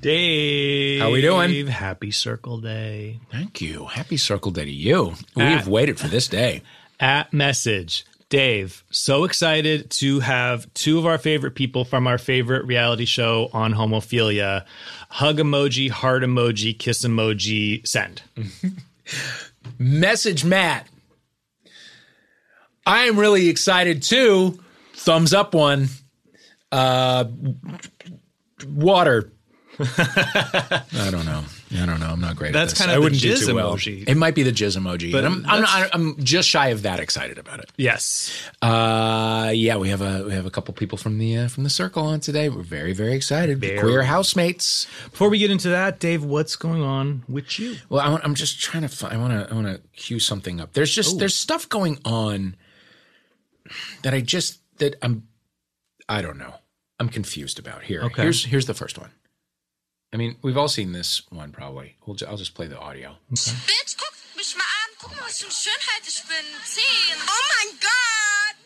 Dave. How we doing? Happy Circle Day. Thank you. Happy Circle Day to you. We've waited for this day. At message. Dave, so excited to have two of our favorite people from our favorite reality show on homophilia. Hug emoji, heart emoji, kiss emoji, send. Message Matt. I am really excited too. Thumbs up one. Uh, water. I don't know. I don't know. I'm not great That's at this. kind of I the wouldn't do jizz too well. emoji. It might be the jizz emoji. But I'm, I'm, that's- I'm just shy of that excited about it. Yes. Uh, yeah, we have a we have a couple people from the uh, from the circle on today. We're very very excited. Very. Queer housemates. Before we get into that, Dave, what's going on with you? Well, I I'm just trying to. Find, I want to. I want to cue something up. There's just there's stuff going on that I just that I'm. I don't know. I'm confused about. Here, Okay. here's here's the first one. I mean, we've all seen this one probably. We'll, ju- I'll just play the audio. Bitch, guck mich mal an. Guck mal, was für eine Schönheit ich bin. Zehn. Oh mein Gott.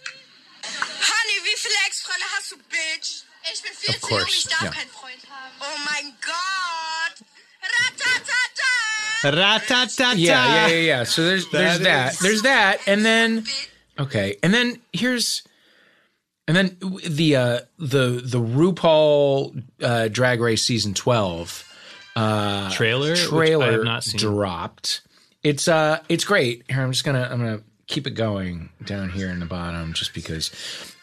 Honey, wie viele Ex-Freunde hast du, Bitch? Ich bin viel Of zu jung, course, ich darf ja. keinen Freund haben. Oh mein Gott. Ratatata. Ratatata. Yeah, yeah, yeah, yeah. So there's there's That that. is- There's that, and then okay, and then here's and then the uh the the RuPaul uh Drag Race season 12 uh Trailer, trailer have not seen. dropped. It's uh it's great. Here I'm just going to I'm to keep it going down here in the bottom just because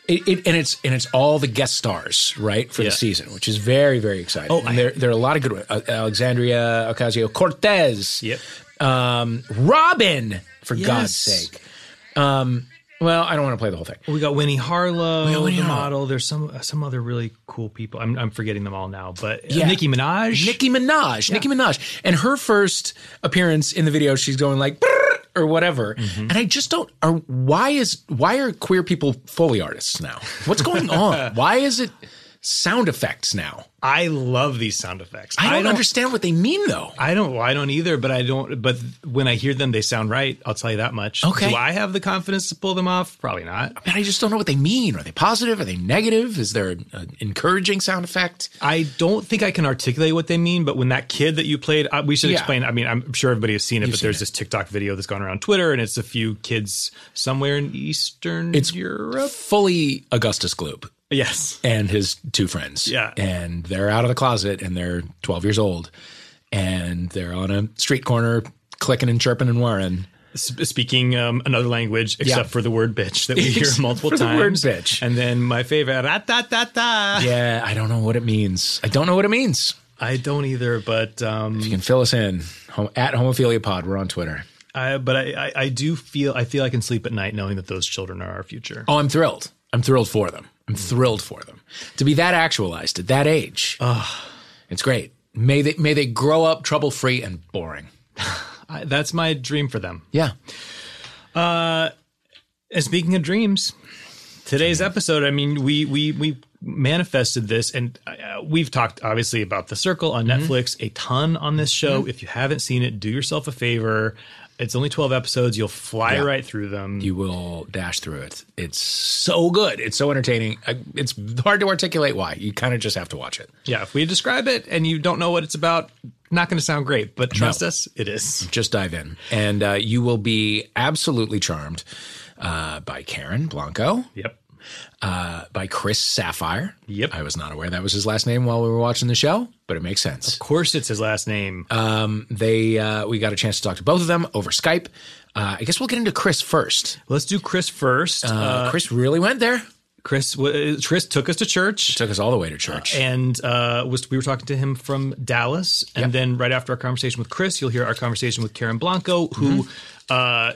it, it and it's and it's all the guest stars, right, for Yeah. the season, which is very very exciting. Oh, And I- there there are a lot of good ones. Uh, Alexandria Ocasio Cortez Yep. um, Robin, for Yes. God's sake. Um, well, I don't want to play the whole thing. We got Winnie Harlow, got Winnie the Harlow. model. There's some some other really cool people. I'm, I'm forgetting them all now, but uh, Yeah. Nicki Minaj. Nicki Minaj, Nicki Minaj, and her first appearance in the video, she's going like or whatever, Mm-hmm. and I just don't. Are why is why are queer people Foley artists now? What's going on? why is it sound effects now? I love these sound effects. I don't, understand what they mean though. I don't. Well, I don't either. But I don't. But when I hear them, they sound right. I'll tell you that much. Okay. Do I have the confidence to pull them off? Probably not. I mean, I just don't know what they mean. Are they positive? Are they negative? Is there an, an encouraging sound effect? I don't think I can articulate what they mean. But when that kid that you played, uh, we should Yeah. explain. I mean, I'm sure everybody has seen it. but seen there's it. this TikTok video that's gone around Twitter, and it's a few kids somewhere in Eastern It's Europe. Fully Augustus Gloop. Yes. and his two friends. Yeah. And they're out of the closet and they're 12 years old. And they're on a street corner clicking and chirping and whirring. S- speaking um, another language except Yeah. for the word bitch that we hear multiple times. word bitch. And then my favorite, ratatata. Yeah, I don't know what it means. I don't know what it means. I don't either, but um, You can fill us in at Homophilia Pod. We're on Twitter. I, but I, I, I do feel I feel I can sleep at night knowing that those children are our future. Oh, I'm thrilled. I'm thrilled for them. I'm thrilled for them to be that actualized at that age. It's great. May they may they grow up trouble free and boring. I, that's my dream for them. Yeah. Uh, And speaking of dreams, today's episode, I mean, we we we manifested this, and uh, we've talked obviously about the Circle on Mm-hmm. Netflix a ton on this show. If you haven't seen it, do yourself a favor. It's only twelve episodes. You'll fly Yeah. right through them. you will dash through it. It's so good. It's so entertaining. It's hard to articulate why. You kind of just have to watch it. yeah, if we describe it and you don't know what it's about, not going to sound great. But trust No. us, it is. Just dive in, and uh, you will be absolutely charmed uh, by Karen Blanco, Yep. Uh, by Chris Sapphire. Yep. I was not aware that was his last name while we were watching the show, but it makes sense. Of course, it's his last name. Um, they uh, we got a chance to talk to both of them over Skype. Uh, I guess we'll get into Chris first. Let's do Chris first. Uh, Chris really went there. Chris, Chris took us to church. Took us all the way to church. and uh, was we were talking to him from Dallas, and Yep. then right after our conversation with Chris, you'll hear our conversation with Karen Blanco, who uh,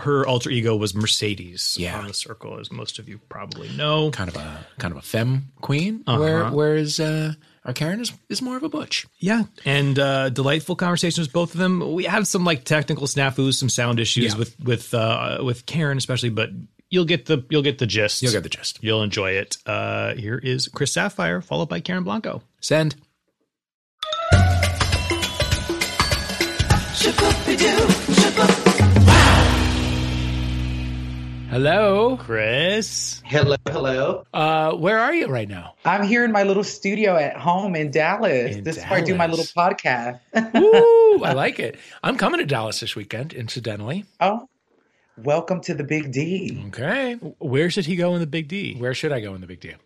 her alter ego was Mercedes Yeah. on the Circle, as most of you probably know. kind of a kind of a femme queen, where whereas uh, our Karen is is more of a butch. Yeah, and uh, delightful conversations with both of them. We had some like technical snafus, some sound issues Yeah. with with uh, with Karen especially, but you'll get the you'll get the gist. You'll get the gist. You'll enjoy it. Uh, here is Chris Sapphire, followed by Karen Blanco. Send. Hello. Chris. Hello, hello. Uh, where are you right now? I'm here in my little studio at home in Dallas. In this is where I do my little podcast. Ooh, I like it. I'm coming to Dallas this weekend, incidentally. oh, welcome to the Big D. Okay. Where should he go in the Big D? Where should I go in the big deal?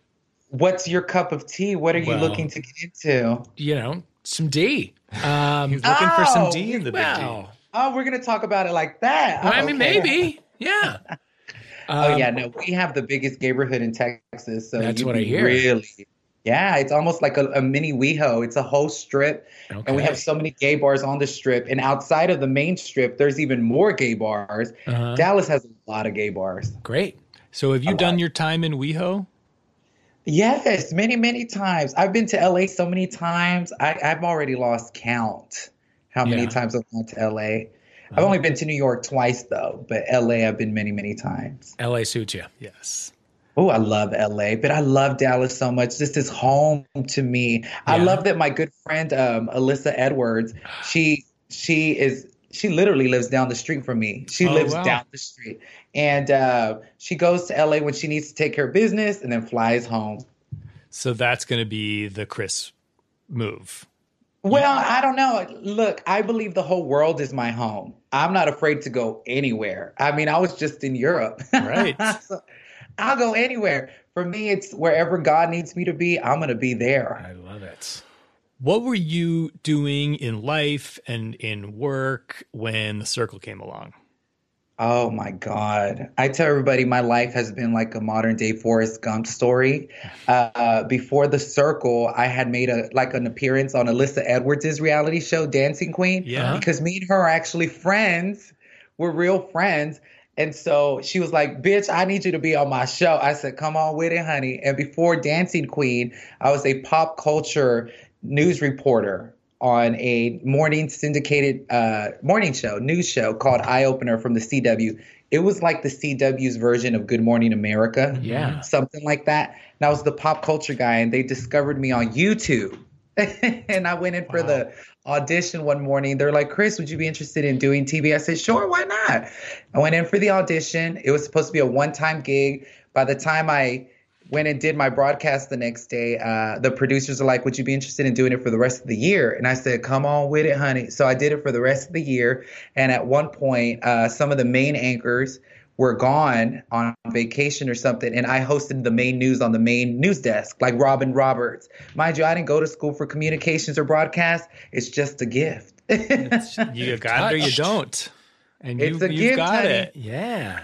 What's your cup of tea? What are you Well- looking to get into? You know, some D. Um, He's looking for some Oh, D in the Big D. Oh, we're gonna talk about it like that. I Oh, mean, okay. maybe. Yeah. Oh Um, yeah, no, we have the biggest neighborhood in Texas, so That's what I hear. Really, yeah, it's almost like a, a mini WeHo. It's a whole strip, and we have so many gay bars on the strip. And outside of the main strip, there's even more gay bars. Uh-huh. Dallas has a lot of gay bars. Great. So have you A done lot. your time in WeHo? Yes, many, many times. I've been to LA so many times. I, I've already lost count how many Yeah. times I've gone to LA. I've only been to New York twice though, but LA I've been many, many times. LA suits you. Yes. Oh, I love LA, but I love Dallas so much. This is home to me. I love that my good friend um, Alyssa Edwards, she she is she literally lives down the street from me. She Oh, lives wow. down the street, and uh, she goes to LA when she needs to take care of business, and then flies home. So that's going to be the Chris move. Well, I don't know. Look, I believe the whole world is my home. I'm not afraid to go anywhere. I mean, I was just in Europe. Right. So I'll go anywhere. For me, it's wherever God needs me to be, I'm going to be there. I love it. What were you doing in life and in work when the circle came along? Oh my God. I tell everybody my life has been like a modern day Forrest Gump story. Uh, before the circle, I had made a like an appearance on Alyssa Edwards' reality show, Dancing Queen. Yeah. Because me and her are actually friends. We're real friends. And so she was like, bitch, I need you to be on my show. I said, come on with it, honey. And before Dancing Queen, I was a pop culture news reporter on a morning syndicated uh, morning show, news show called Eye Opener from the CW. It was like the CW's version of Good Morning America. Yeah. Something like that. And I was the pop culture guy, and they discovered me on YouTube. and I went in for the audition one morning. They're like, Chris, would you be interested in doing TV? I said, sure, why not? I went in for the audition. It was supposed to be a one time gig. By the time I went and did my broadcast the next day, uh, the producers are like, Would you be interested in doing it for the rest of the year? And I said, Come on with it, honey. So I did it for the rest of the year. And at one point, uh, some of the main anchors were gone on vacation or something, and I hosted the main news on the main news desk, like Robin Roberts. Mind you, I didn't go to school for communications or broadcast. It's just a gift. You got it or you don't. And It's you, a you've gift, got honey. it. Yeah.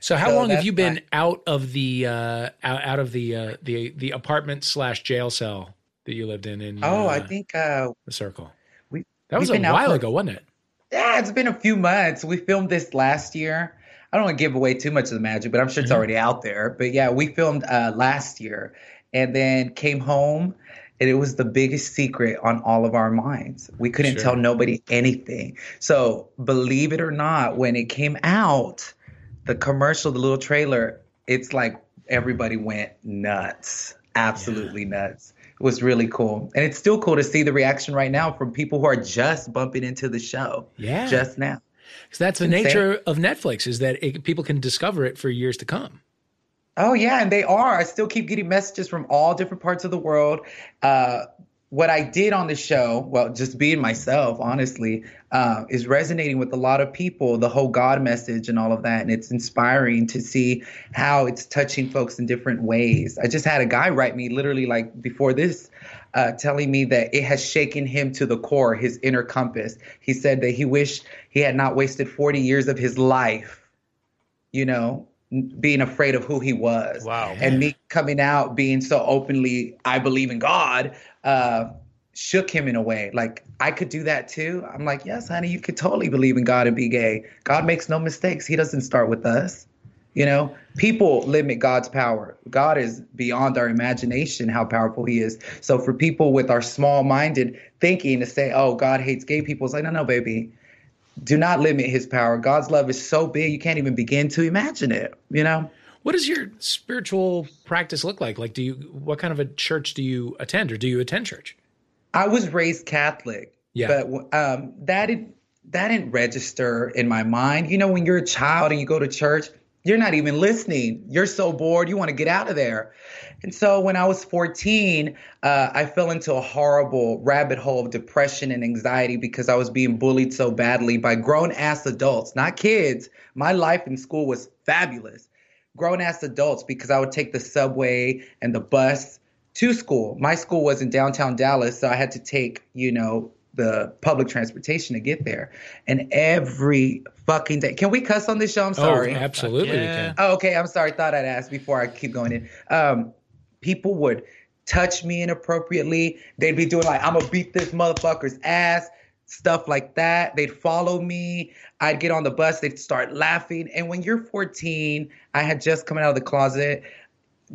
So how So long have you been my- out of the uh, out, out of the uh, the the apartment slash jail cell that you lived in in oh, uh, I think uh, the circle? we That was a while for- ago, wasn't it? Yeah, it's been a few months. We filmed this last year. I don't want to give away too much of the magic, but I'm sure it's Mhm. already out there. But yeah, we filmed uh, last year and then came home, and it was the biggest secret on all of our minds. We couldn't Sure. tell nobody anything. So believe it or not, when it came out, the commercial, the little trailer, it's like everybody went nuts, absolutely nuts. It was really cool. And it's still cool to see the reaction right now from people who are just bumping into the show Yeah. just now. So that's the insane. nature of Netflix is that it, people can discover it for years to come. Oh yeah, and they are. I still keep getting messages from all different parts of the world. Uh, what I did on the show, well, just being myself, honestly, uh, is resonating with a lot of people. The whole God message and all of that, and it's inspiring to see how it's touching folks in different ways. I just had a guy write me literally like before this, uh, telling me that it has shaken him to the core, his inner compass. He said that he wished he had not wasted 40 years of his life, you know, being afraid of who he was Wow. and me coming out being so openly i believe in god uh shook him in a way. Like i could do that too. I'm like yes honey you could totally believe in god and be gay. God makes no mistakes. He doesn't start with us. You know people limit god's power. God is beyond our imagination how powerful he is. So for people with our small minded thinking to say oh god hates gay people it's like no no baby. Do not limit his power. God's love is so big you can't even begin to imagine it you know What does your spiritual practice look like? Like, do you what kind of a church do you attend, or do you attend church? I was raised Catholic, Yeah. but um, that didn't that didn't register in my mind. You know, when you're a child and you go to church, You're not even listening. You're so bored. You want to get out of there. And so when I was 14, uh, I fell into a horrible rabbit hole of depression and anxiety because I was being bullied so badly by grown ass adults, not kids. My life in school was fabulous. Grown ass adults because I would take the subway and the bus to school. My school was in downtown Dallas, so I had to take, you know, the public transportation to get there. And every fucking day, can we cuss on this show? I'm sorry. Oh, absolutely, Yeah. we can. Oh, okay. I'm sorry. Thought I'd ask before I keep going in. Um, people would touch me inappropriately. They'd be doing like, I'm gonna beat this motherfucker's ass, stuff like that. They'd follow me. I'd get on the bus. They'd start laughing. And when you're 14, I had just come out of the closet.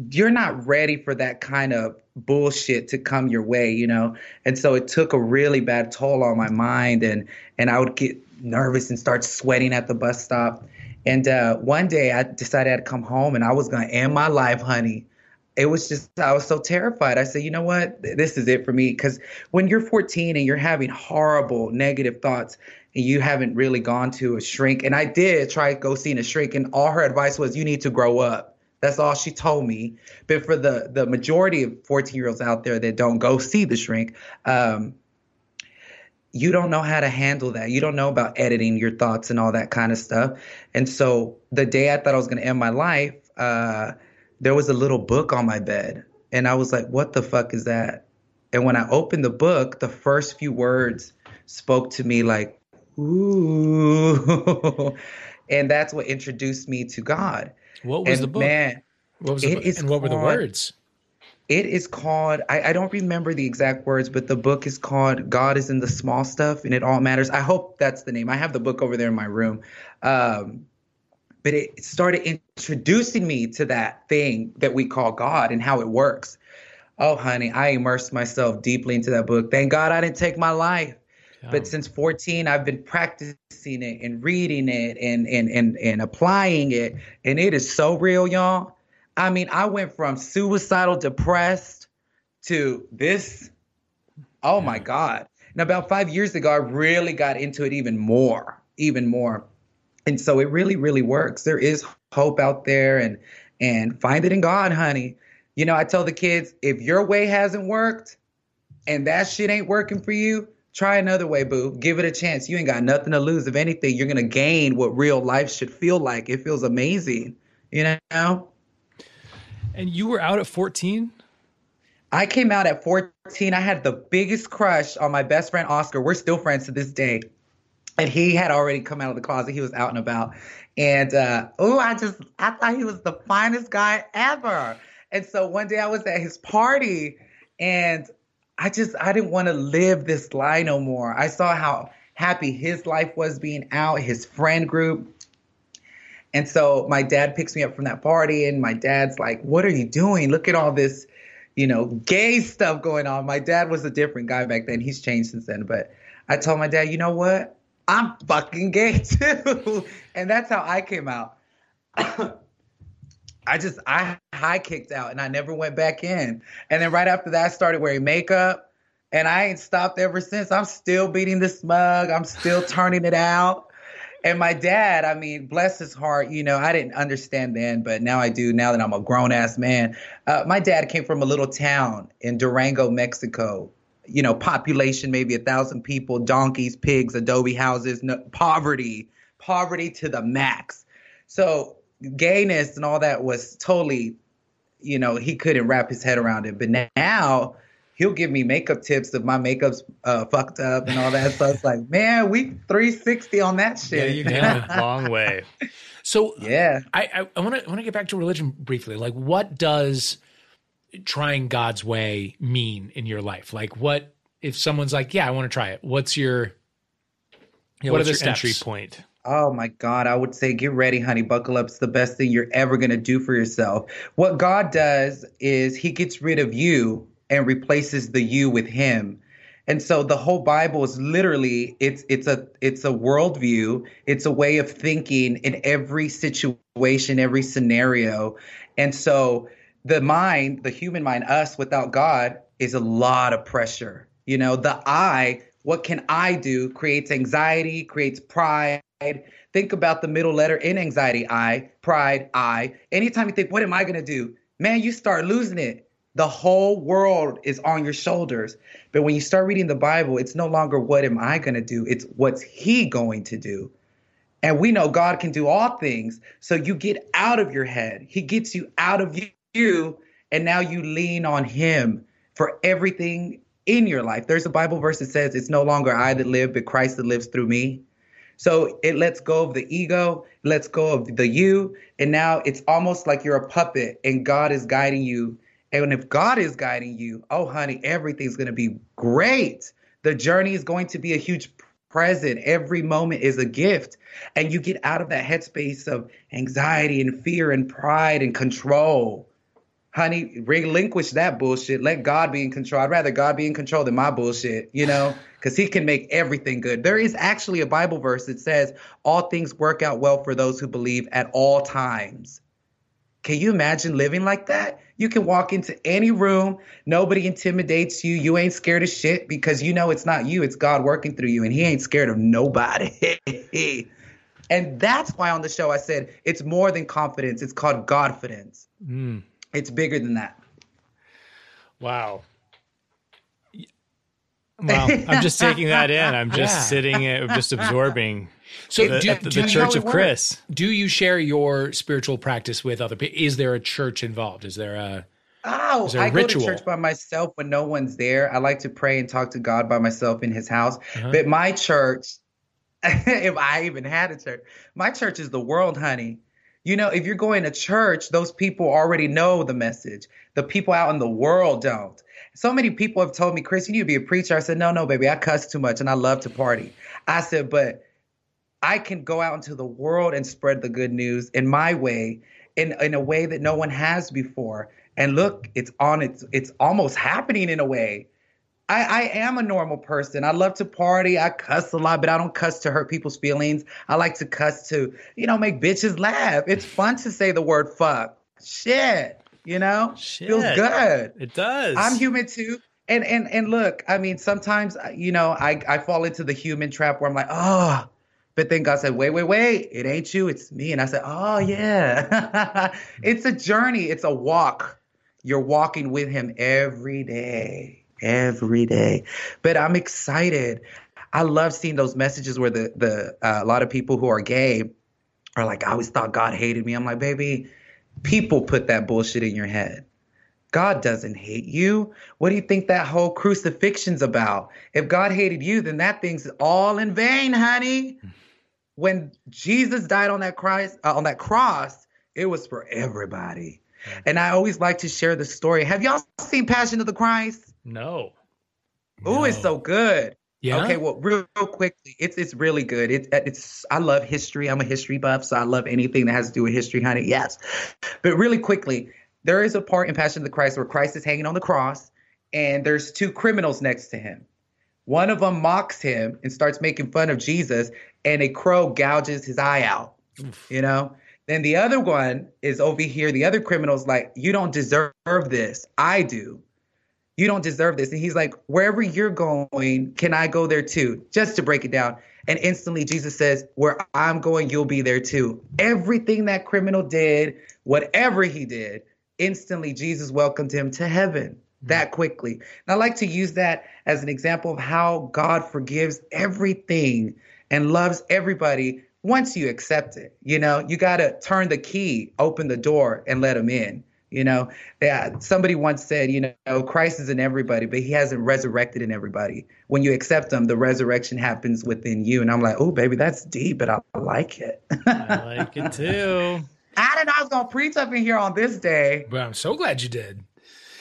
You're not ready for that kind of bullshit to come your way, you know. And so it took a really bad toll on my mind, and and I would get nervous and start sweating at the bus stop. And uh, one day I decided I'd come home and I was gonna end my life, honey. It was just I was so terrified. I said, you know what, this is it for me. Because when you're 14 and you're having horrible negative thoughts and you haven't really gone to a shrink, and I did try to go seeing a shrink, and all her advice was, you need to grow up. That's all she told me. But for the the majority of 14 year olds out there that don't go see the shrink, um, you don't know how to handle that. You don't know about editing your thoughts and all that kind of stuff. And so the day I thought I was going to end my life, uh, there was a little book on my bed. And I was like, what the fuck is that? And when I opened the book, the first few words spoke to me like, ooh. and that's what introduced me to God. What was and the book? Man, What was It is and what were the words? it is called I, I don't remember the exact words but the book is called god is in the small stuff and it all matters i hope that's the name i have the book over there in my room um, but it started introducing me to that thing that we call god and how it works. Oh honey i immersed myself deeply into that book. Thank god i didn't take my life. But since 14 i've been practicing it and reading it and and and, and applying it and it is so real y'all. I mean i went from suicidal depressed to this. Oh my god. And about five years ago i really got into it even more even more and so it really really works there is hope out there and and find it in god honey you know i tell the kids if your way hasn't worked and that shit ain't working for you, try another way, boo. Give it a chance. You ain't got nothing to lose. If anything, you're gonna gain what real life should feel like. It feels amazing, you know. and you were out at 14? I came out at 14. I had the biggest crush on my best friend Oscar. We're still friends to this day. And he had already come out of the closet. He was out and about. And uh, oh, I just I thought he was the finest guy ever. And so one day I was at his party and I just I didn't want to live this lie no more. I saw how happy his life was being out, his friend group. And so my dad picks me up from that party, and my dad's like, What are you doing? Look at all this, you know, gay stuff going on. My dad was a different guy back then. He's changed since then. But I told my dad, You know what? I'm fucking gay too. and that's how I came out. I just, I high kicked out and I never went back in. And then right after that, I started wearing makeup. And I ain't stopped ever since. I'm still beating the smug. I'm still turning it out. And my dad, I mean, bless his heart, you know, I didn't understand then, but now I do now that I'm a grown ass man. Uh, my dad came from a little town in Durango, Mexico. You know, population maybe a thousand people, donkeys, pigs, adobe houses, no, poverty, poverty to the max. So gayness and all that was totally, you know, he couldn't wrap his head around it. But now he'll give me makeup tips if my makeup's uh, fucked up and all that. So it's like, man, we 360 on that shit. Yeah, you've come a long way. So Yeah. I I want to want to get back to religion briefly. Like, what does trying God's way mean in your life? Like, what if someone's like, "Yeah, I want to try it." What's your Yeah, What are the your entry point? Oh my God, I would say get ready, honey. Buckle up. It's the best thing you're ever going to do for yourself. What God does is he gets rid of you and replaces the you with him. And so the whole Bible is literally it's it's a it's a worldview. It's a way of thinking in every situation, every scenario. And so the mind, the human mind, us without God, is a lot of pressure. You know, the I what can I do creates anxiety, creates pride. Think about the middle letter in anxiety, I, pride, I. Anytime you think, what am I going to do? Man, you start losing it. The whole world is on your shoulders. But when you start reading the Bible, it's no longer what am I going to do? It's what's he going to do. And we know God can do all things. So you get out of your head. He gets you out of you. You and now you lean on him for everything in your life. There's a Bible verse that says, It's no longer I that live, but Christ that lives through me. So it lets go of the ego, lets go of the you. And now it's almost like you're a puppet and God is guiding you and if God is guiding you, oh, honey, everything's going to be great. The journey is going to be a huge present. Every moment is a gift. And you get out of that headspace of anxiety and fear and pride and control. Honey, relinquish that bullshit. Let God be in control. I'd rather God be in control than my bullshit, you know, because He can make everything good. There is actually a Bible verse that says, All things work out well for those who believe at all times. Can you imagine living like that? You can walk into any room, nobody intimidates you. You ain't scared of shit because you know it's not you, it's God working through you, and He ain't scared of nobody. and that's why on the show I said it's more than confidence, it's called Godfidence. Mm. It's bigger than that. Wow. Well, I'm just taking that in. I'm just yeah. sitting, I'm just absorbing so, the, do, the, the Church of Chris. Do you share your spiritual practice with other people? Is there a church involved? Is there a Oh, there a I ritual? go to church by myself when no one's there. I like to pray and talk to God by myself in His house. Uh-huh. But my church, if I even had a church, my church is the world, honey. You know, if you're going to church, those people already know the message. The people out in the world don't. So many people have told me, Chris, you need to be a preacher. I said, no, no, baby, I cuss too much and I love to party. I said, but I can go out into the world and spread the good news in my way, in in a way that no one has before. And look, it's on it's it's almost happening in a way. I, I am a normal person. I love to party. I cuss a lot, but I don't cuss to hurt people's feelings. I like to cuss to, you know, make bitches laugh. It's fun to say the word fuck. Shit. You know? Shit. Feels good. It does. I'm human too. And and and look, I mean, sometimes uh, you know, I I fall into the human trap where I'm like, oh, but then God said, wait, wait, wait, it ain't you, it's me. And I said, oh, yeah. it's a journey, it's a walk. You're walking with Him every day, every day. But I'm excited. I love seeing those messages where the, the uh, a lot of people who are gay are like, I always thought God hated me. I'm like, baby, people put that bullshit in your head. God doesn't hate you. What do you think that whole crucifixion's about? If God hated you, then that thing's all in vain, honey when Jesus died on that cross, uh, on that cross, it was for everybody. And I always like to share the story. Have y'all seen Passion of the Christ? No. Oh, no. it's so good. Yeah. Okay. Well, real, real, quickly, it's it's really good. It's uh, it's I love history. I'm a history buff, so I love anything that has to do with history, honey. Yes. But really quickly, there is a part in Passion of the Christ where Christ is hanging on the cross, and there's two criminals next to him. One of them mocks him and starts making fun of Jesus, and a crow gouges his eye out. Oof. You know? Then the other one is over here. The other criminal's like, You don't deserve this. I do. You don't deserve this. And he's like, Wherever you're going, can I go there too? Just to break it down. And instantly Jesus says, Where I'm going, you'll be there too. Everything that criminal did, whatever he did, instantly Jesus welcomed him to heaven mm-hmm. that quickly. And I like to use that as an example of how God forgives everything and loves everybody once you accept it. You know, you got to turn the key, open the door, and let him in. You know, that somebody once said, you know, Christ is in everybody, but he hasn't resurrected in everybody. When you accept him, the resurrection happens within you. And I'm like, oh, baby, that's deep, but I like it. I like it too. I didn't know I was going to preach up in here on this day. But I'm so glad you did.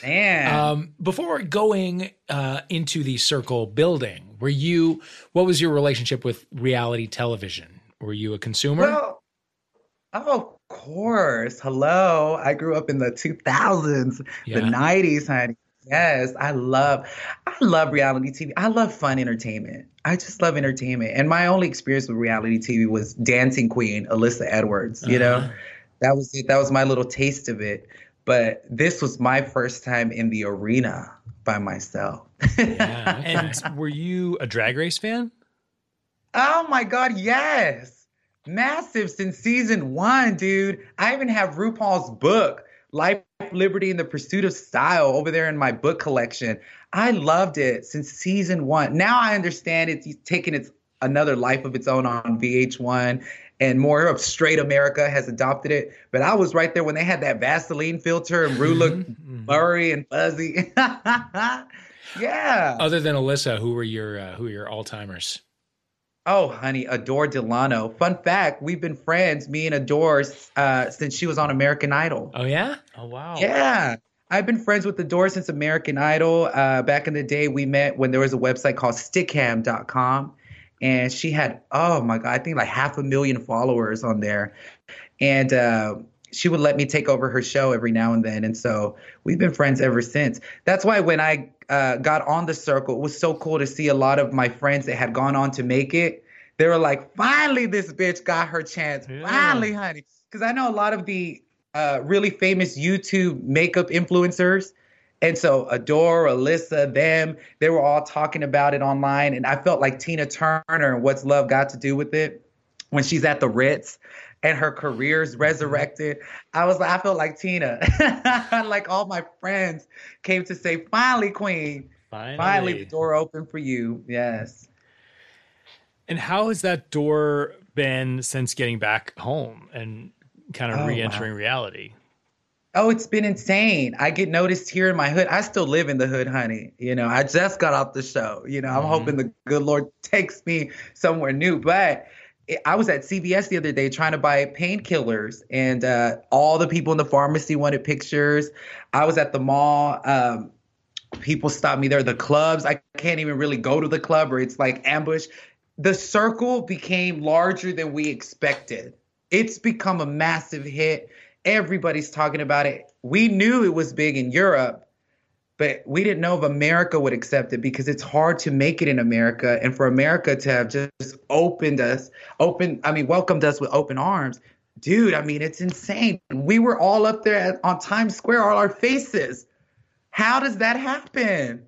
Man. Um, before going uh, into the circle building, were you? What was your relationship with reality television? Were you a consumer? Well, oh, course. Hello, I grew up in the 2000s, yeah. the 90s, honey. Yes, I love, I love reality TV. I love fun entertainment. I just love entertainment. And my only experience with reality TV was Dancing Queen, Alyssa Edwards. You uh-huh. know, that was it. That was my little taste of it. But this was my first time in the arena by myself. Yeah. And were you a drag race fan? oh my God, yes. Massive since season one, dude. I even have RuPaul's book, Life, Liberty, and the Pursuit of Style, over there in my book collection. I loved it since season one. Now I understand it's taking its another life of its own on VH1 and more of straight America has adopted it. But I was right there when they had that Vaseline filter and Ru looked blurry and fuzzy. yeah. Other than Alyssa, who were your uh, who were your all timers? Oh, honey, Adore Delano. Fun fact: We've been friends, me and Adore, uh, since she was on American Idol. Oh yeah. Oh wow. Yeah. I've been friends with Adore since American Idol. Uh, back in the day, we met when there was a website called Stickam.com. And she had, oh my God, I think like half a million followers on there. And uh, she would let me take over her show every now and then. And so we've been friends ever since. That's why when I uh, got on the circle, it was so cool to see a lot of my friends that had gone on to make it. They were like, finally, this bitch got her chance. Yeah. Finally, honey. Because I know a lot of the uh, really famous YouTube makeup influencers. And so Adore, Alyssa, them, they were all talking about it online. And I felt like Tina Turner and What's Love Got to Do with it when she's at the Ritz and her career's resurrected. I was like, I felt like Tina. like all my friends came to say, finally, Queen, Finally. finally the door open for you. Yes. And how has that door been since getting back home and kind of Oh, re-entering reality? Oh, it's been insane. I get noticed here in my hood. I still live in the hood, honey. You know, I just got off the show. You know, I'm Mhm. hoping the good Lord takes me somewhere new. But I was at CVS the other day trying to buy painkillers, and uh, all the people in the pharmacy wanted pictures. I was at the mall. Um, people stop me there. The clubs, I can't even really go to the club, or it's like ambush. The circle became larger than we expected. It's become a massive hit. Everybody's talking about it. We knew it was big in Europe, but we didn't know if America would accept it because it's hard to make it in America. And for America to have just opened us, open, I mean, welcomed us with open arms. Dude, I mean, it's insane. We were all up there at, on Times Square, all our faces. How does that happen?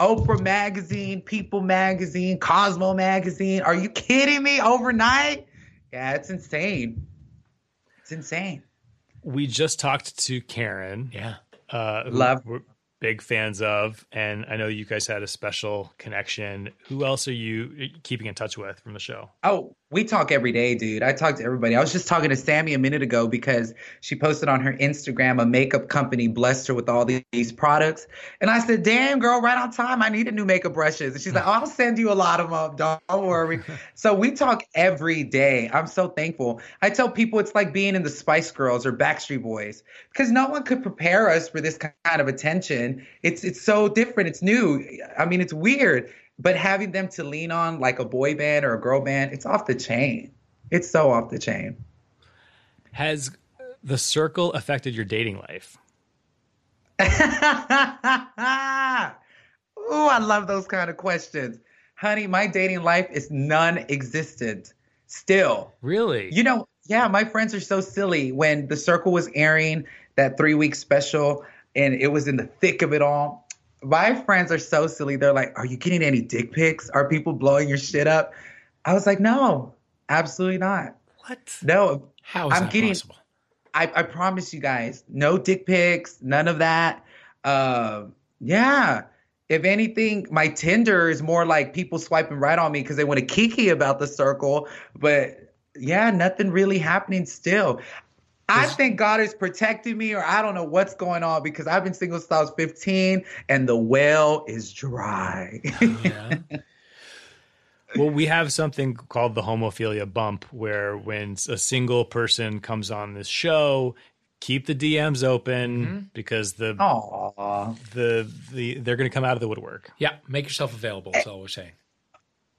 Oprah Magazine, People Magazine, Cosmo Magazine. Are you kidding me? Overnight? Yeah, it's insane. It's insane. We just talked to Karen, Yeah. uh, who Love. Big fans of, and I know you guys had a special connection. Who else are you keeping in touch with from the show? Oh, we talk every day, dude. I talk to everybody. I was just talking to Sammy a minute ago because she posted on her Instagram a makeup company blessed her with all these, products. And I said, damn, girl, right on time. I needed new makeup brushes. And she's like, oh, I'll send you a lot of them. Don't worry. so we talk every day. I'm so thankful. I tell people it's like being in the Spice Girls or Backstreet Boys because no one could prepare us for this kind of attention. It's, it's so different. It's new. I mean, it's weird but having them to lean on like a boy band or a girl band, it's off the chain. It's so off the chain. Has the circle affected your dating life? Ooh, I love those kind of questions. Honey, my dating life is non existent still. Really? You know, yeah, my friends are so silly. When the circle was airing that three week special and it was in the thick of it all, my friends are so silly. They're like, Are you getting any dick pics? Are people blowing your shit up? I was like, No, absolutely not. what? No, How is I'm that getting- possible? I, I promise you guys, no dick pics, none of that. Um, yeah. If anything, my Tinder is more like people swiping right on me because they want to kiki about the circle. But yeah, nothing really happening still. I think God is protecting me, or I don't know what's going on because I've been single since I was 15 and the well is dry. Oh, yeah. Well, we have something called the homophilia bump, where when a single person comes on this show, keep the DMs open mm-hmm. because the Aw. the the they're going to come out of the woodwork. yeah. Make yourself available. That's all we're saying.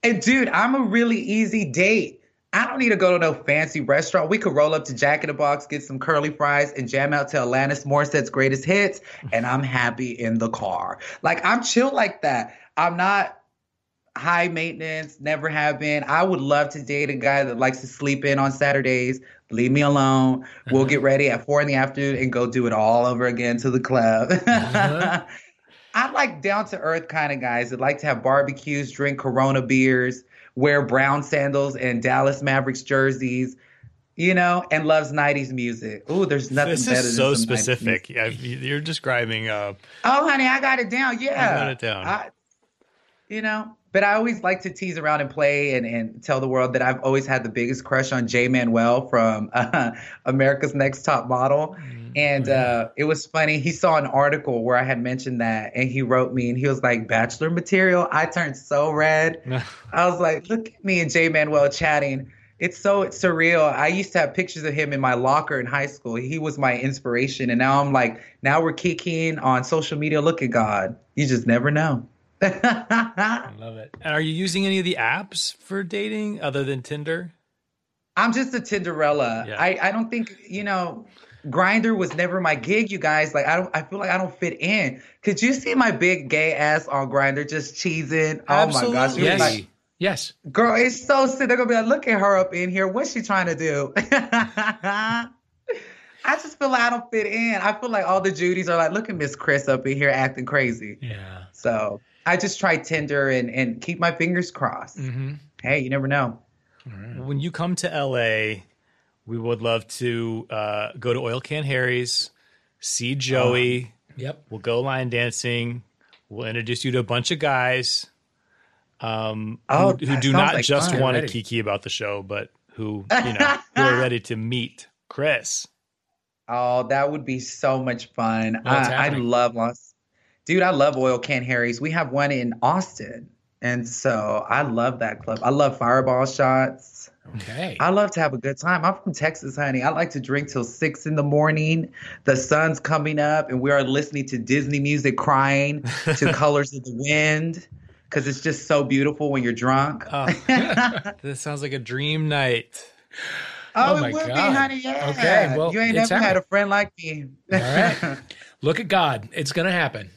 And dude, I'm a really easy date. I don't need to go to no fancy restaurant. We could roll up to Jack in the Box, get some curly fries, and jam out to Alanis Morissette's greatest hits, and I'm happy in the car. Like I'm chill like that. I'm not high maintenance, never have been. I would love to date a guy that likes to sleep in on Saturdays. Leave me alone. We'll get ready at four in the afternoon and go do it all over again to the club. Uh-huh. I like down to earth kind of guys that like to have barbecues, drink Corona beers, wear brown sandals and Dallas Mavericks jerseys, you know, and loves '90s music. Ooh, there's nothing This better is than so some 90s specific. Yeah, you're describing. Uh, Oh, honey, I got it down. Yeah, got it down. I, you know, but I always like to tease around and play and, and tell the world that I've always had the biggest crush on Jay Manuel from uh, America's Next Top Model. And uh, it was funny. He saw an article where I had mentioned that, and he wrote me, and he was like, "Bachelor material." I turned so red. I was like, "Look at me and Jay Manuel chatting." It's so surreal. I used to have pictures of him in my locker in high school. He was my inspiration, and now I'm like, now we're kicking on social media. Look at God. You just never know. I love it. And are you using any of the apps for dating other than Tinder? I'm just a Tinderella. Yeah. I, I don't think, you know, Grindr was never my gig, you guys. Like I don't I feel like I don't fit in. Could you see my big gay ass on Grindr just cheesing? Oh my gosh. Absolutely. It was Yes. like, yes. girl, it's so sick. They're gonna be like, look at her up in here. What's she trying to do? I just feel like I don't fit in. I feel like all the Judys are like, look at Miss Chris up in here acting crazy. Yeah. So I just try Tinder and, and keep my fingers crossed. Mm-hmm. Hey, you never know. When you come to LA, we would love to uh, go to Oil Can Harry's, see Joey. Yep. We'll go line dancing. We'll introduce you to a bunch of guys um, Oh, who, who do not like just fun. want to kiki about the show, but who you know who are ready to meet Chris. Oh, that would be so much fun. I, I love Los. Dude, I love Oil Can Harry's. We have one in Austin. And so I love that club. I love fireball shots. Okay. I love to have a good time. I'm from Texas, honey. I like to drink till six in the morning. The sun's coming up, and we are listening to Disney music, crying to Colors of the Wind, because it's just so beautiful when you're drunk. Oh, this sounds like a dream night. Oh, Oh my it would be, God. honey. Yeah. Okay, well, you ain't never had a friend like me. All right. Look at God. It's gonna happen.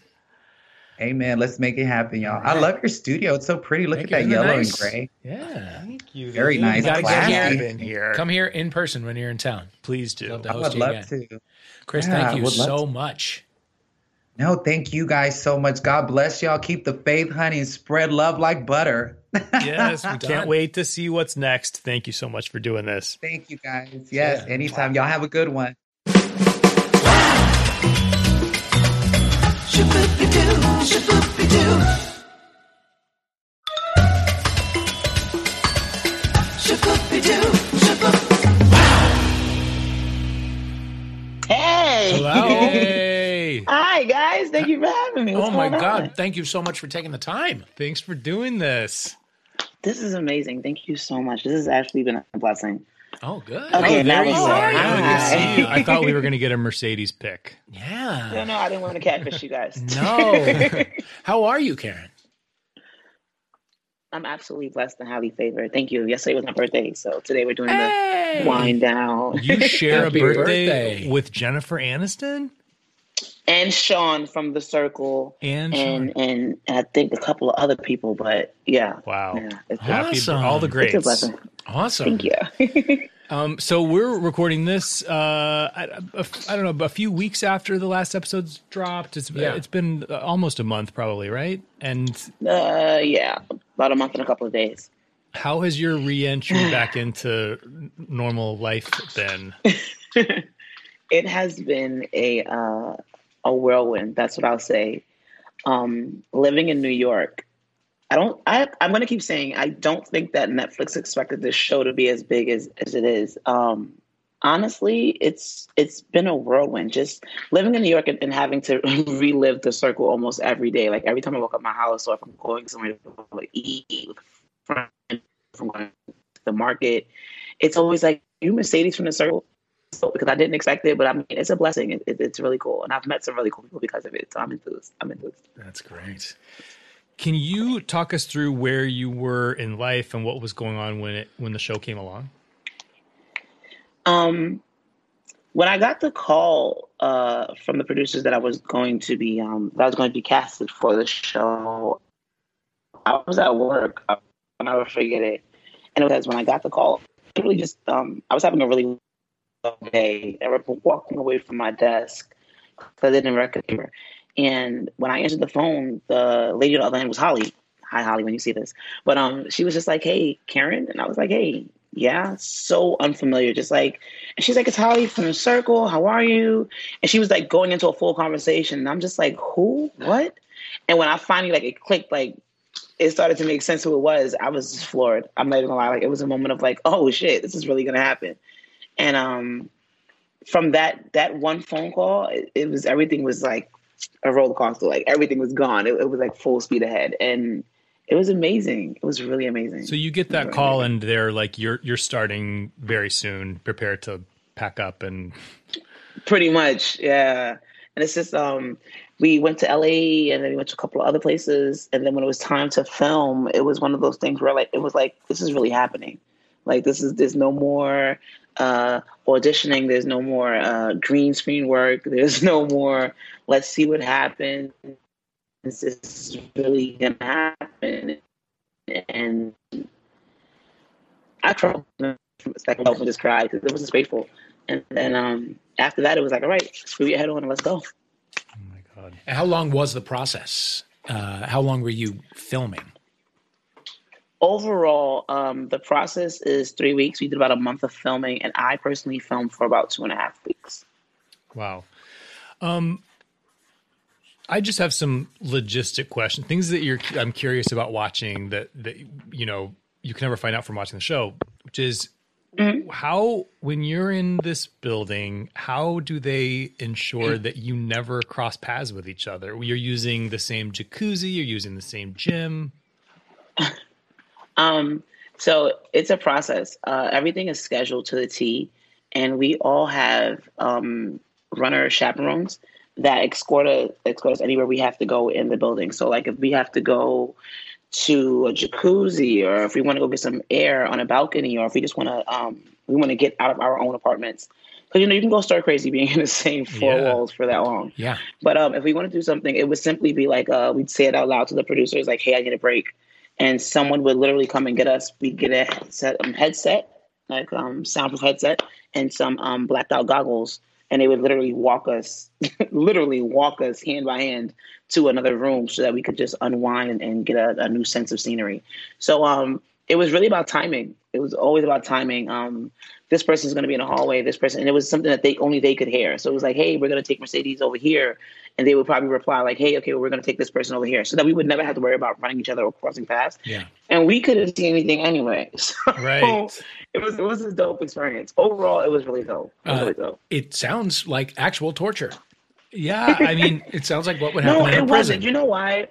Amen. Let's make it happen, y'all. I love your studio. It's so pretty. Look Thank at you. that Isn't yellow nice? and gray. Yeah. Thank you. Very You nice. gotta get Classy. here here. Come here in person when you're in town. Please do. Love to I host would you love again. to. Chris, Yeah, I thank you would love so to. much. No, thank you guys so much. God bless y'all. Keep the faith, honey, and spread love like butter. Yes, we Done. can't wait to see what's next. Thank you so much for doing this. Thank you guys. Yes, Yeah. anytime. Y'all have a good one. Hey. Oh my going God. on? Thank you so much for taking the time. thanks for doing this. This is amazing. Thank you so much. This has actually been a blessing. Oh, good. Okay, oh, now there you are. say good see you. I thought we were going to get a Mercedes pick. Yeah. no, no, I didn't want to catfish you guys. No. How are you, Karen? I'm absolutely blessed and highly favored. Thank you. Yesterday was my birthday, so today we're doing Hey. the wind down. You share a birthday, birthday. with Jennifer Aniston and Sean from the Circle, and and Sean. and I think a couple of other people, but yeah. Wow. Yeah, it's, Happy Awesome. all the it's a greats. blessing. Awesome. Thank you. Um, so we're recording this. Uh, I, I- I don't know, a few weeks after the last episode's dropped. It's Yeah. it's been uh, almost a month, probably, right? And uh, yeah, about a month and a couple of days. how has your re-entry back into normal life been? it has been a uh, a whirlwind. That's what I'll say. Um, living in New York, I don't. I I'm going to keep saying I don't think that Netflix expected this show to be as big as as it is. Um, honestly, it's it's been a whirlwind. Just living in New York and, and having to relive the circle almost every day. Like every time I walk up my house, or if I'm going somewhere to eat from going to the market, it's always like you Mercedes from the circle so, because I didn't expect it, but I mean, it's a blessing. It, it, it's really cool, and I've met some really cool people because of it. So I'm enthused. I'm enthused. That's great. Can you talk us through where you were in life and what was going on when it when the show came along? Um, when I got the call uh, from the producers that I was going to be um, that I was going to be casted for the show, I was at work. I'll never forget it. And it was when I got the call. It really just um, I was having a really day. I remember walking away from my desk because I didn't recognize her. And when I answered the phone, the lady on the other end was Holly. Hi, Holly, when you see this. But um, she was just like, "Hey, Karen," and I was like, "Hey, yeah." So unfamiliar, just like, and she's like, "It's Holly from the Circle. How are you?" And she was like going into a full conversation. And I'm just like, "Who? What?" And when I finally like it clicked, like it started to make sense who it was. I was just floored. I'm not even gonna lie. Like it was a moment of like, "Oh shit, this is really gonna happen." And um, from that that one phone call, it, it was everything was like a roller coaster. Like everything was gone. It, it was like full speed ahead, and it was amazing. It was really amazing. So you get that call and they're like, "You're you're starting very soon. Prepare to pack up and." Pretty much, yeah. And it's just um, we went to LA and then we went to a couple of other places, and then when it was time to film, it was one of those things where like it was like this is really happening. Like this is there's no more uh, auditioning. There's no more uh, green screen work. There's no more. Let's see what happens this is really gonna happen. And I tried second and just cried because it was disgraceful. And then um, after that, it was like, all right, screw your head on and let's go. Oh my god! How long was the process? Uh, how long were you filming? Overall, um, the process is three weeks. We did about a month of filming, and I personally filmed for about two and a half weeks. Wow. Um, I just have some logistic questions, things that you're I'm curious about watching that that you know you can never find out from watching the show, which is mm-hmm. how when you're in this building, how do they ensure that you never cross paths with each other? You're using the same jacuzzi, you're using the same gym. um, so it's a process. Uh, everything is scheduled to the T, and we all have um, runner chaperones that escort us, escort us anywhere we have to go in the building. So, like if we have to go to a jacuzzi, or if we want to go get some air on a balcony, or if we just want to, um, we want to get out of our own apartments. Because you know you can go stir crazy being in the same four yeah. walls for that long. Yeah. But um, if we want to do something, it would simply be like uh, we'd say it out loud to the producers, like, "Hey, I need a break," and someone would literally come and get us. We get a headset, um, headset, like um, soundproof headset, and some um, blacked out goggles and they would literally walk us, literally walk us hand by hand to another room so that we could just unwind and get a, a new sense of scenery. So um, it was really about timing. It was always about timing. Um, this person's going to be in the hallway. This person, and it was something that they only they could hear. So it was like, hey, we're going to take Mercedes over here, and they would probably reply like, hey, okay, well, we're going to take this person over here, so that we would never have to worry about running each other or crossing paths. Yeah. And we couldn't see anything anyway. So right. It was it was a dope experience. Overall, it was really dope. It, uh, really dope. it sounds like actual torture. Yeah, I mean, it sounds like what would happen no, in it prison. Wasn't. You know why?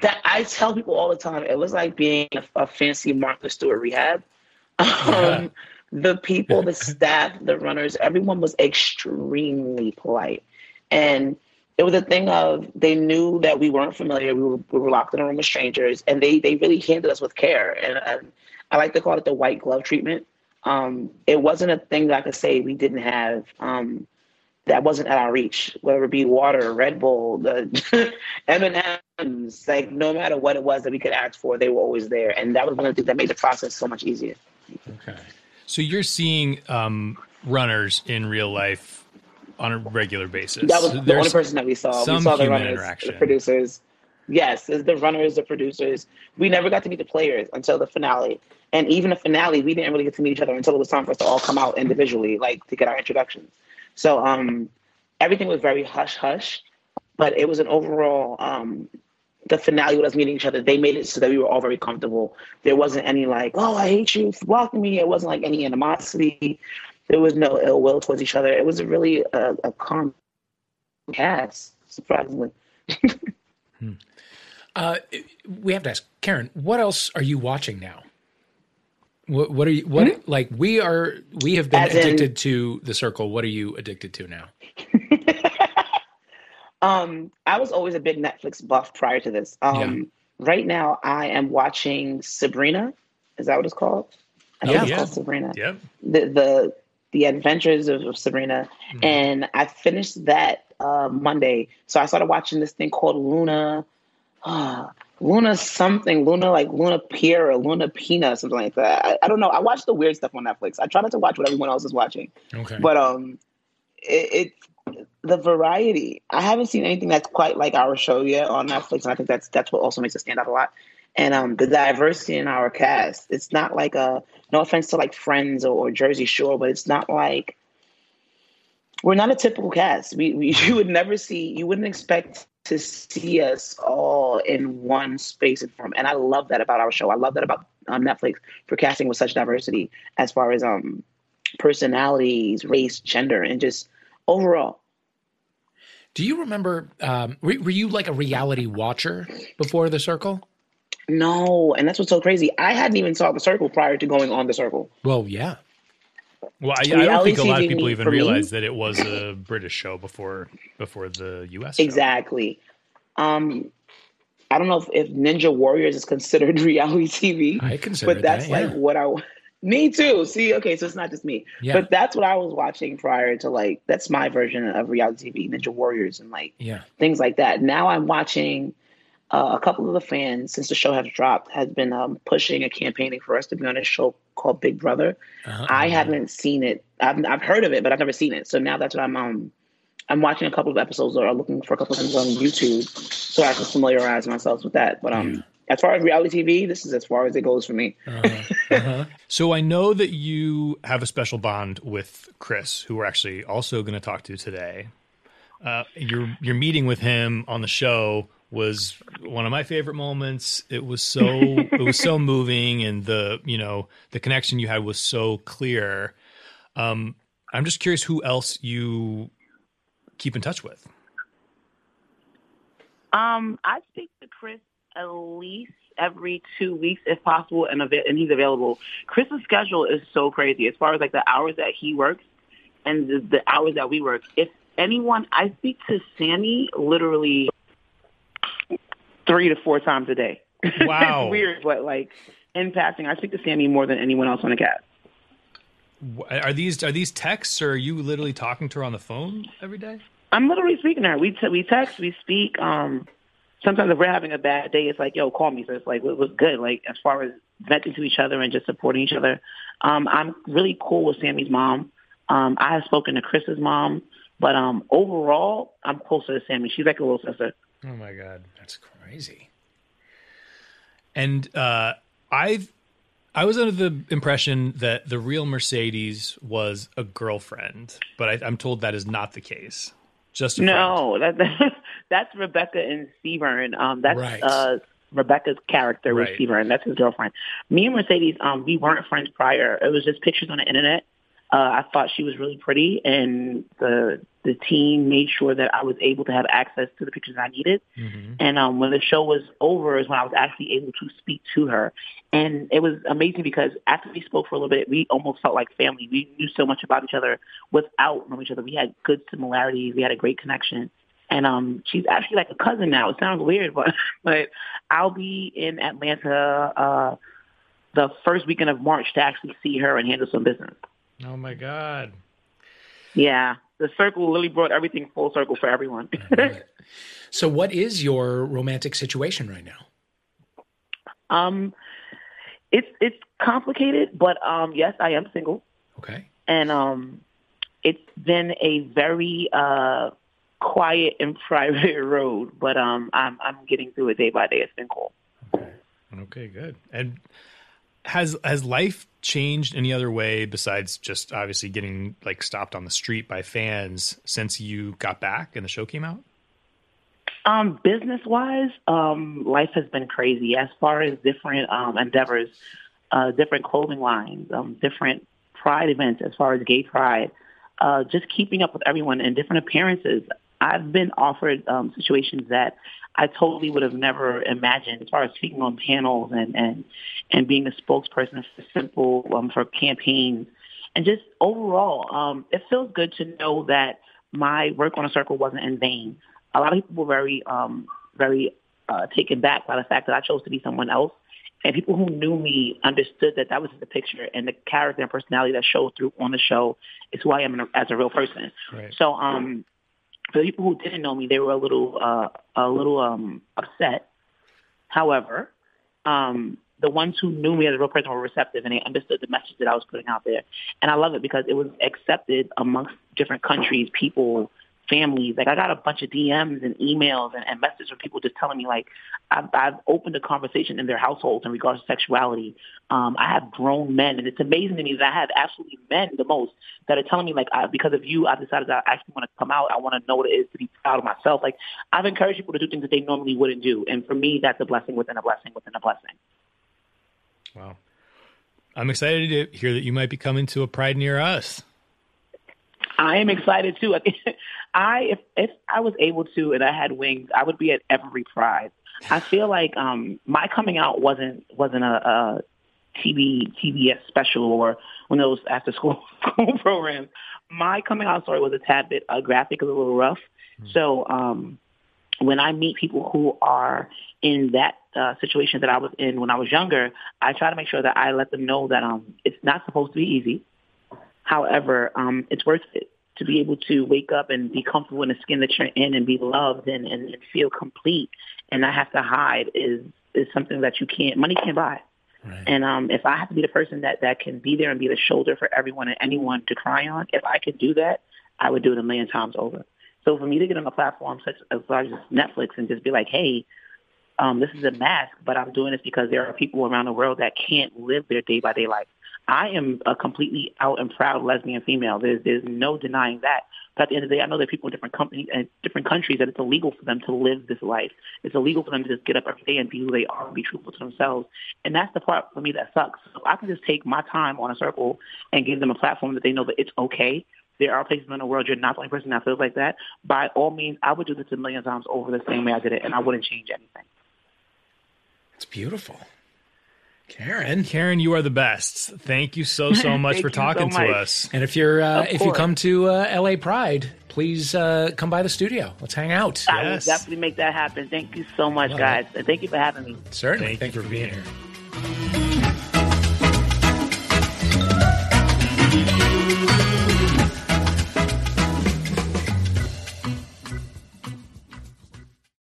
That I tell people all the time. It was like being a, a fancy Martha Stewart rehab. Um, the people, the staff, the runners, everyone was extremely polite. And it was a thing of they knew that we weren't familiar. We were, we were locked in a room with strangers, and they they really handled us with care. And, and I like to call it the white glove treatment. Um, it wasn't a thing that I could say we didn't have um, that wasn't at our reach, whether it be water, Red Bull, the M and M's. Like no matter what it was that we could ask for, they were always there, and that was one of the things that made the process so much easier. Okay. So you're seeing um, runners in real life on a regular basis. That was the only person that we saw. We saw the runners, the producers. Yes, the runners, the producers. We never got to meet the players until the finale. And even the finale, we didn't really get to meet each other until it was time for us to all come out individually, like to get our introductions. So um, everything was very hush hush, but it was an overall um, the finale with us meeting each other, they made it so that we were all very comfortable. There wasn't any like, oh, I hate you blocking me. It wasn't like any animosity. There was no ill will towards each other. It was really a, a calm cast, surprisingly. hmm. uh, we have to ask Karyn, what else are you watching now? What, what are you? What mm-hmm. like we are? We have been As addicted in, to the circle. What are you addicted to now? Um, I was always a big Netflix buff prior to this. Um, yeah. Right now, I am watching Sabrina. Is that what it's called? I yeah, it's yeah. called Sabrina. Yep. The the the Adventures of, of Sabrina, mm-hmm. and I finished that uh, Monday. So I started watching this thing called Luna. Uh, Luna something, Luna like Luna Pier or Luna Pina, something like that. I, I, don't know. I watch the weird stuff on Netflix. I try not to watch what everyone else is watching. Okay. But um, it, it the variety. I haven't seen anything that's quite like our show yet on Netflix, and I think that's that's what also makes it stand out a lot. And um, the diversity in our cast. It's not like a no offense to like Friends or, or Jersey Shore, but it's not like we're not a typical cast. We, we you would never see you wouldn't expect to see us all in one space and form. And I love that about our show. I love that about um, Netflix for casting with such diversity as far as um personalities, race, gender, and just overall. Do you remember? Um, were, were you like a reality watcher before the Circle? No, and that's what's so crazy. I hadn't even saw the Circle prior to going on the Circle. Well, yeah. Well, I, I don't think a lot of people even realized me? that it was a British show before before the U.S. Show. Exactly. Um, I don't know if, if, Ninja Warriors is considered reality TV. I consider, but that's that, yeah. like what I. Me too. See, okay, so it's not just me, yeah. but that's what I was watching prior to like that's my version of reality TV, Ninja Warriors, and like yeah. things like that. Now I'm watching uh, a couple of the fans since the show has dropped has been um, pushing and campaigning for us to be on a show called Big Brother. Uh-huh. I haven't seen it. I've I've heard of it, but I've never seen it. So now that's what I'm um I'm watching a couple of episodes or looking for a couple of things on YouTube so I can familiarize myself with that. But um. As far as reality TV, this is as far as it goes for me. uh-huh. Uh-huh. so I know that you have a special bond with Chris, who we're actually also going to talk to today. Uh, your your meeting with him on the show was one of my favorite moments. It was so it was so moving, and the you know the connection you had was so clear. Um, I'm just curious who else you keep in touch with. Um, I speak to Chris at least every two weeks, if possible, and av- and he's available. Chris's schedule is so crazy as far as like the hours that he works and the, the hours that we work. If anyone, I speak to Sammy literally three to four times a day. Wow. it's weird, but like in passing, I speak to Sammy more than anyone else on the cast. Are these are these texts, or are you literally talking to her on the phone every day? I'm literally speaking to her. We t- we text, we speak. Um, sometimes if we're having a bad day, it's like, yo, call me. So it's like, it was good. Like as far as venting to each other and just supporting each other. Um, I'm really cool with Sammy's mom. Um, I have spoken to Chris's mom, but um, overall, I'm closer to Sammy. She's like a little sister. Oh my god, that's crazy. And uh, I've I was under the impression that the real Mercedes was a girlfriend, but I, am told that is not the case. Just no, that, that's Rebecca and Seaburn. Um, that's right. uh, Rebecca's character with right. Seaburn. That's his girlfriend. Me and Mercedes, um, we weren't friends prior. It was just pictures on the internet. Uh, I thought she was really pretty, and the the team made sure that I was able to have access to the pictures I needed. Mm-hmm. And um, when the show was over, is when I was actually able to speak to her, and it was amazing because after we spoke for a little bit, we almost felt like family. We knew so much about each other without knowing each other. We had good similarities. We had a great connection. And um, she's actually like a cousin now. It sounds weird, but but I'll be in Atlanta uh, the first weekend of March to actually see her and handle some business. Oh my God. Yeah. The circle really brought everything full circle for everyone. so what is your romantic situation right now? Um it's it's complicated, but um yes, I am single. Okay. And um it's been a very uh quiet and private road, but um I'm I'm getting through it day by day. It's been cool. Okay. Okay, good. And has has life changed any other way besides just obviously getting like stopped on the street by fans since you got back and the show came out? Um, business wise, um, life has been crazy as far as different um, endeavors, uh, different clothing lines, um, different pride events as far as gay pride, uh, just keeping up with everyone and different appearances. I've been offered um, situations that I totally would have never imagined as far as speaking on panels and, and, and being a spokesperson for simple, um, for campaigns. And just overall, um, it feels good to know that my work on a circle wasn't in vain. A lot of people were very, um, very uh, taken back by the fact that I chose to be someone else. And people who knew me understood that that was the picture and the character and personality that showed through on the show is who I am as a real person. Right. So, um, for the people who didn't know me, they were a little uh, a little um, upset. However, um, the ones who knew me as a real person were receptive and they understood the message that I was putting out there. And I love it because it was accepted amongst different countries, people, families. Like I got a bunch of DMs and emails and, and messages from people just telling me like I've, I've opened a conversation in their households in regards to sexuality. Um, I have grown men, and it's amazing to me that I have absolutely men the most that are telling me like I, because of you, I decided that I actually want to come out. I want to know what it is to be proud of myself. Like I've encouraged people to do things that they normally wouldn't do, and for me, that's a blessing within a blessing within a blessing. Wow. I'm excited to hear that you might be coming to a pride near us. I am excited too. I if if I was able to and I had wings, I would be at every pride. I feel like um my coming out wasn't wasn't a, a TV TBS special or one of those after school school programs. My coming out story was a tad bit uh, graphic, a little rough. Mm-hmm. So um when I meet people who are in that uh, situation that I was in when I was younger, I try to make sure that I let them know that um, it's not supposed to be easy. However, um, it's worth it to be able to wake up and be comfortable in the skin that you're in and be loved and, and, and feel complete and not have to hide is is something that you can't money can't buy. Right. And um, if I have to be the person that that can be there and be the shoulder for everyone and anyone to cry on, if I could do that, I would do it a million times over. So for me to get on a platform such as large as Netflix and just be like, hey, um, this is a mask, but I'm doing this because there are people around the world that can't live their day by day life. I am a completely out and proud lesbian female. There's there's no denying that. But at the end of the day, I know there are people in different companies and uh, different countries that it's illegal for them to live this life. It's illegal for them to just get up every day and be who they are and be truthful to themselves. And that's the part for me that sucks. So I can just take my time on a circle and give them a platform that they know that it's okay. There are places in the world you're not the only person that feels like that. By all means, I would do this a million times over the same way I did it, and I wouldn't change anything. It's beautiful. Karyn, Karyn, you are the best. Thank you so so much for talking so much. to us. And if you're uh, if you come to uh, LA Pride, please uh, come by the studio. Let's hang out. I yes. will definitely make that happen. Thank you so much, guys, and thank you for having me. Certainly, thank, thank you for being here.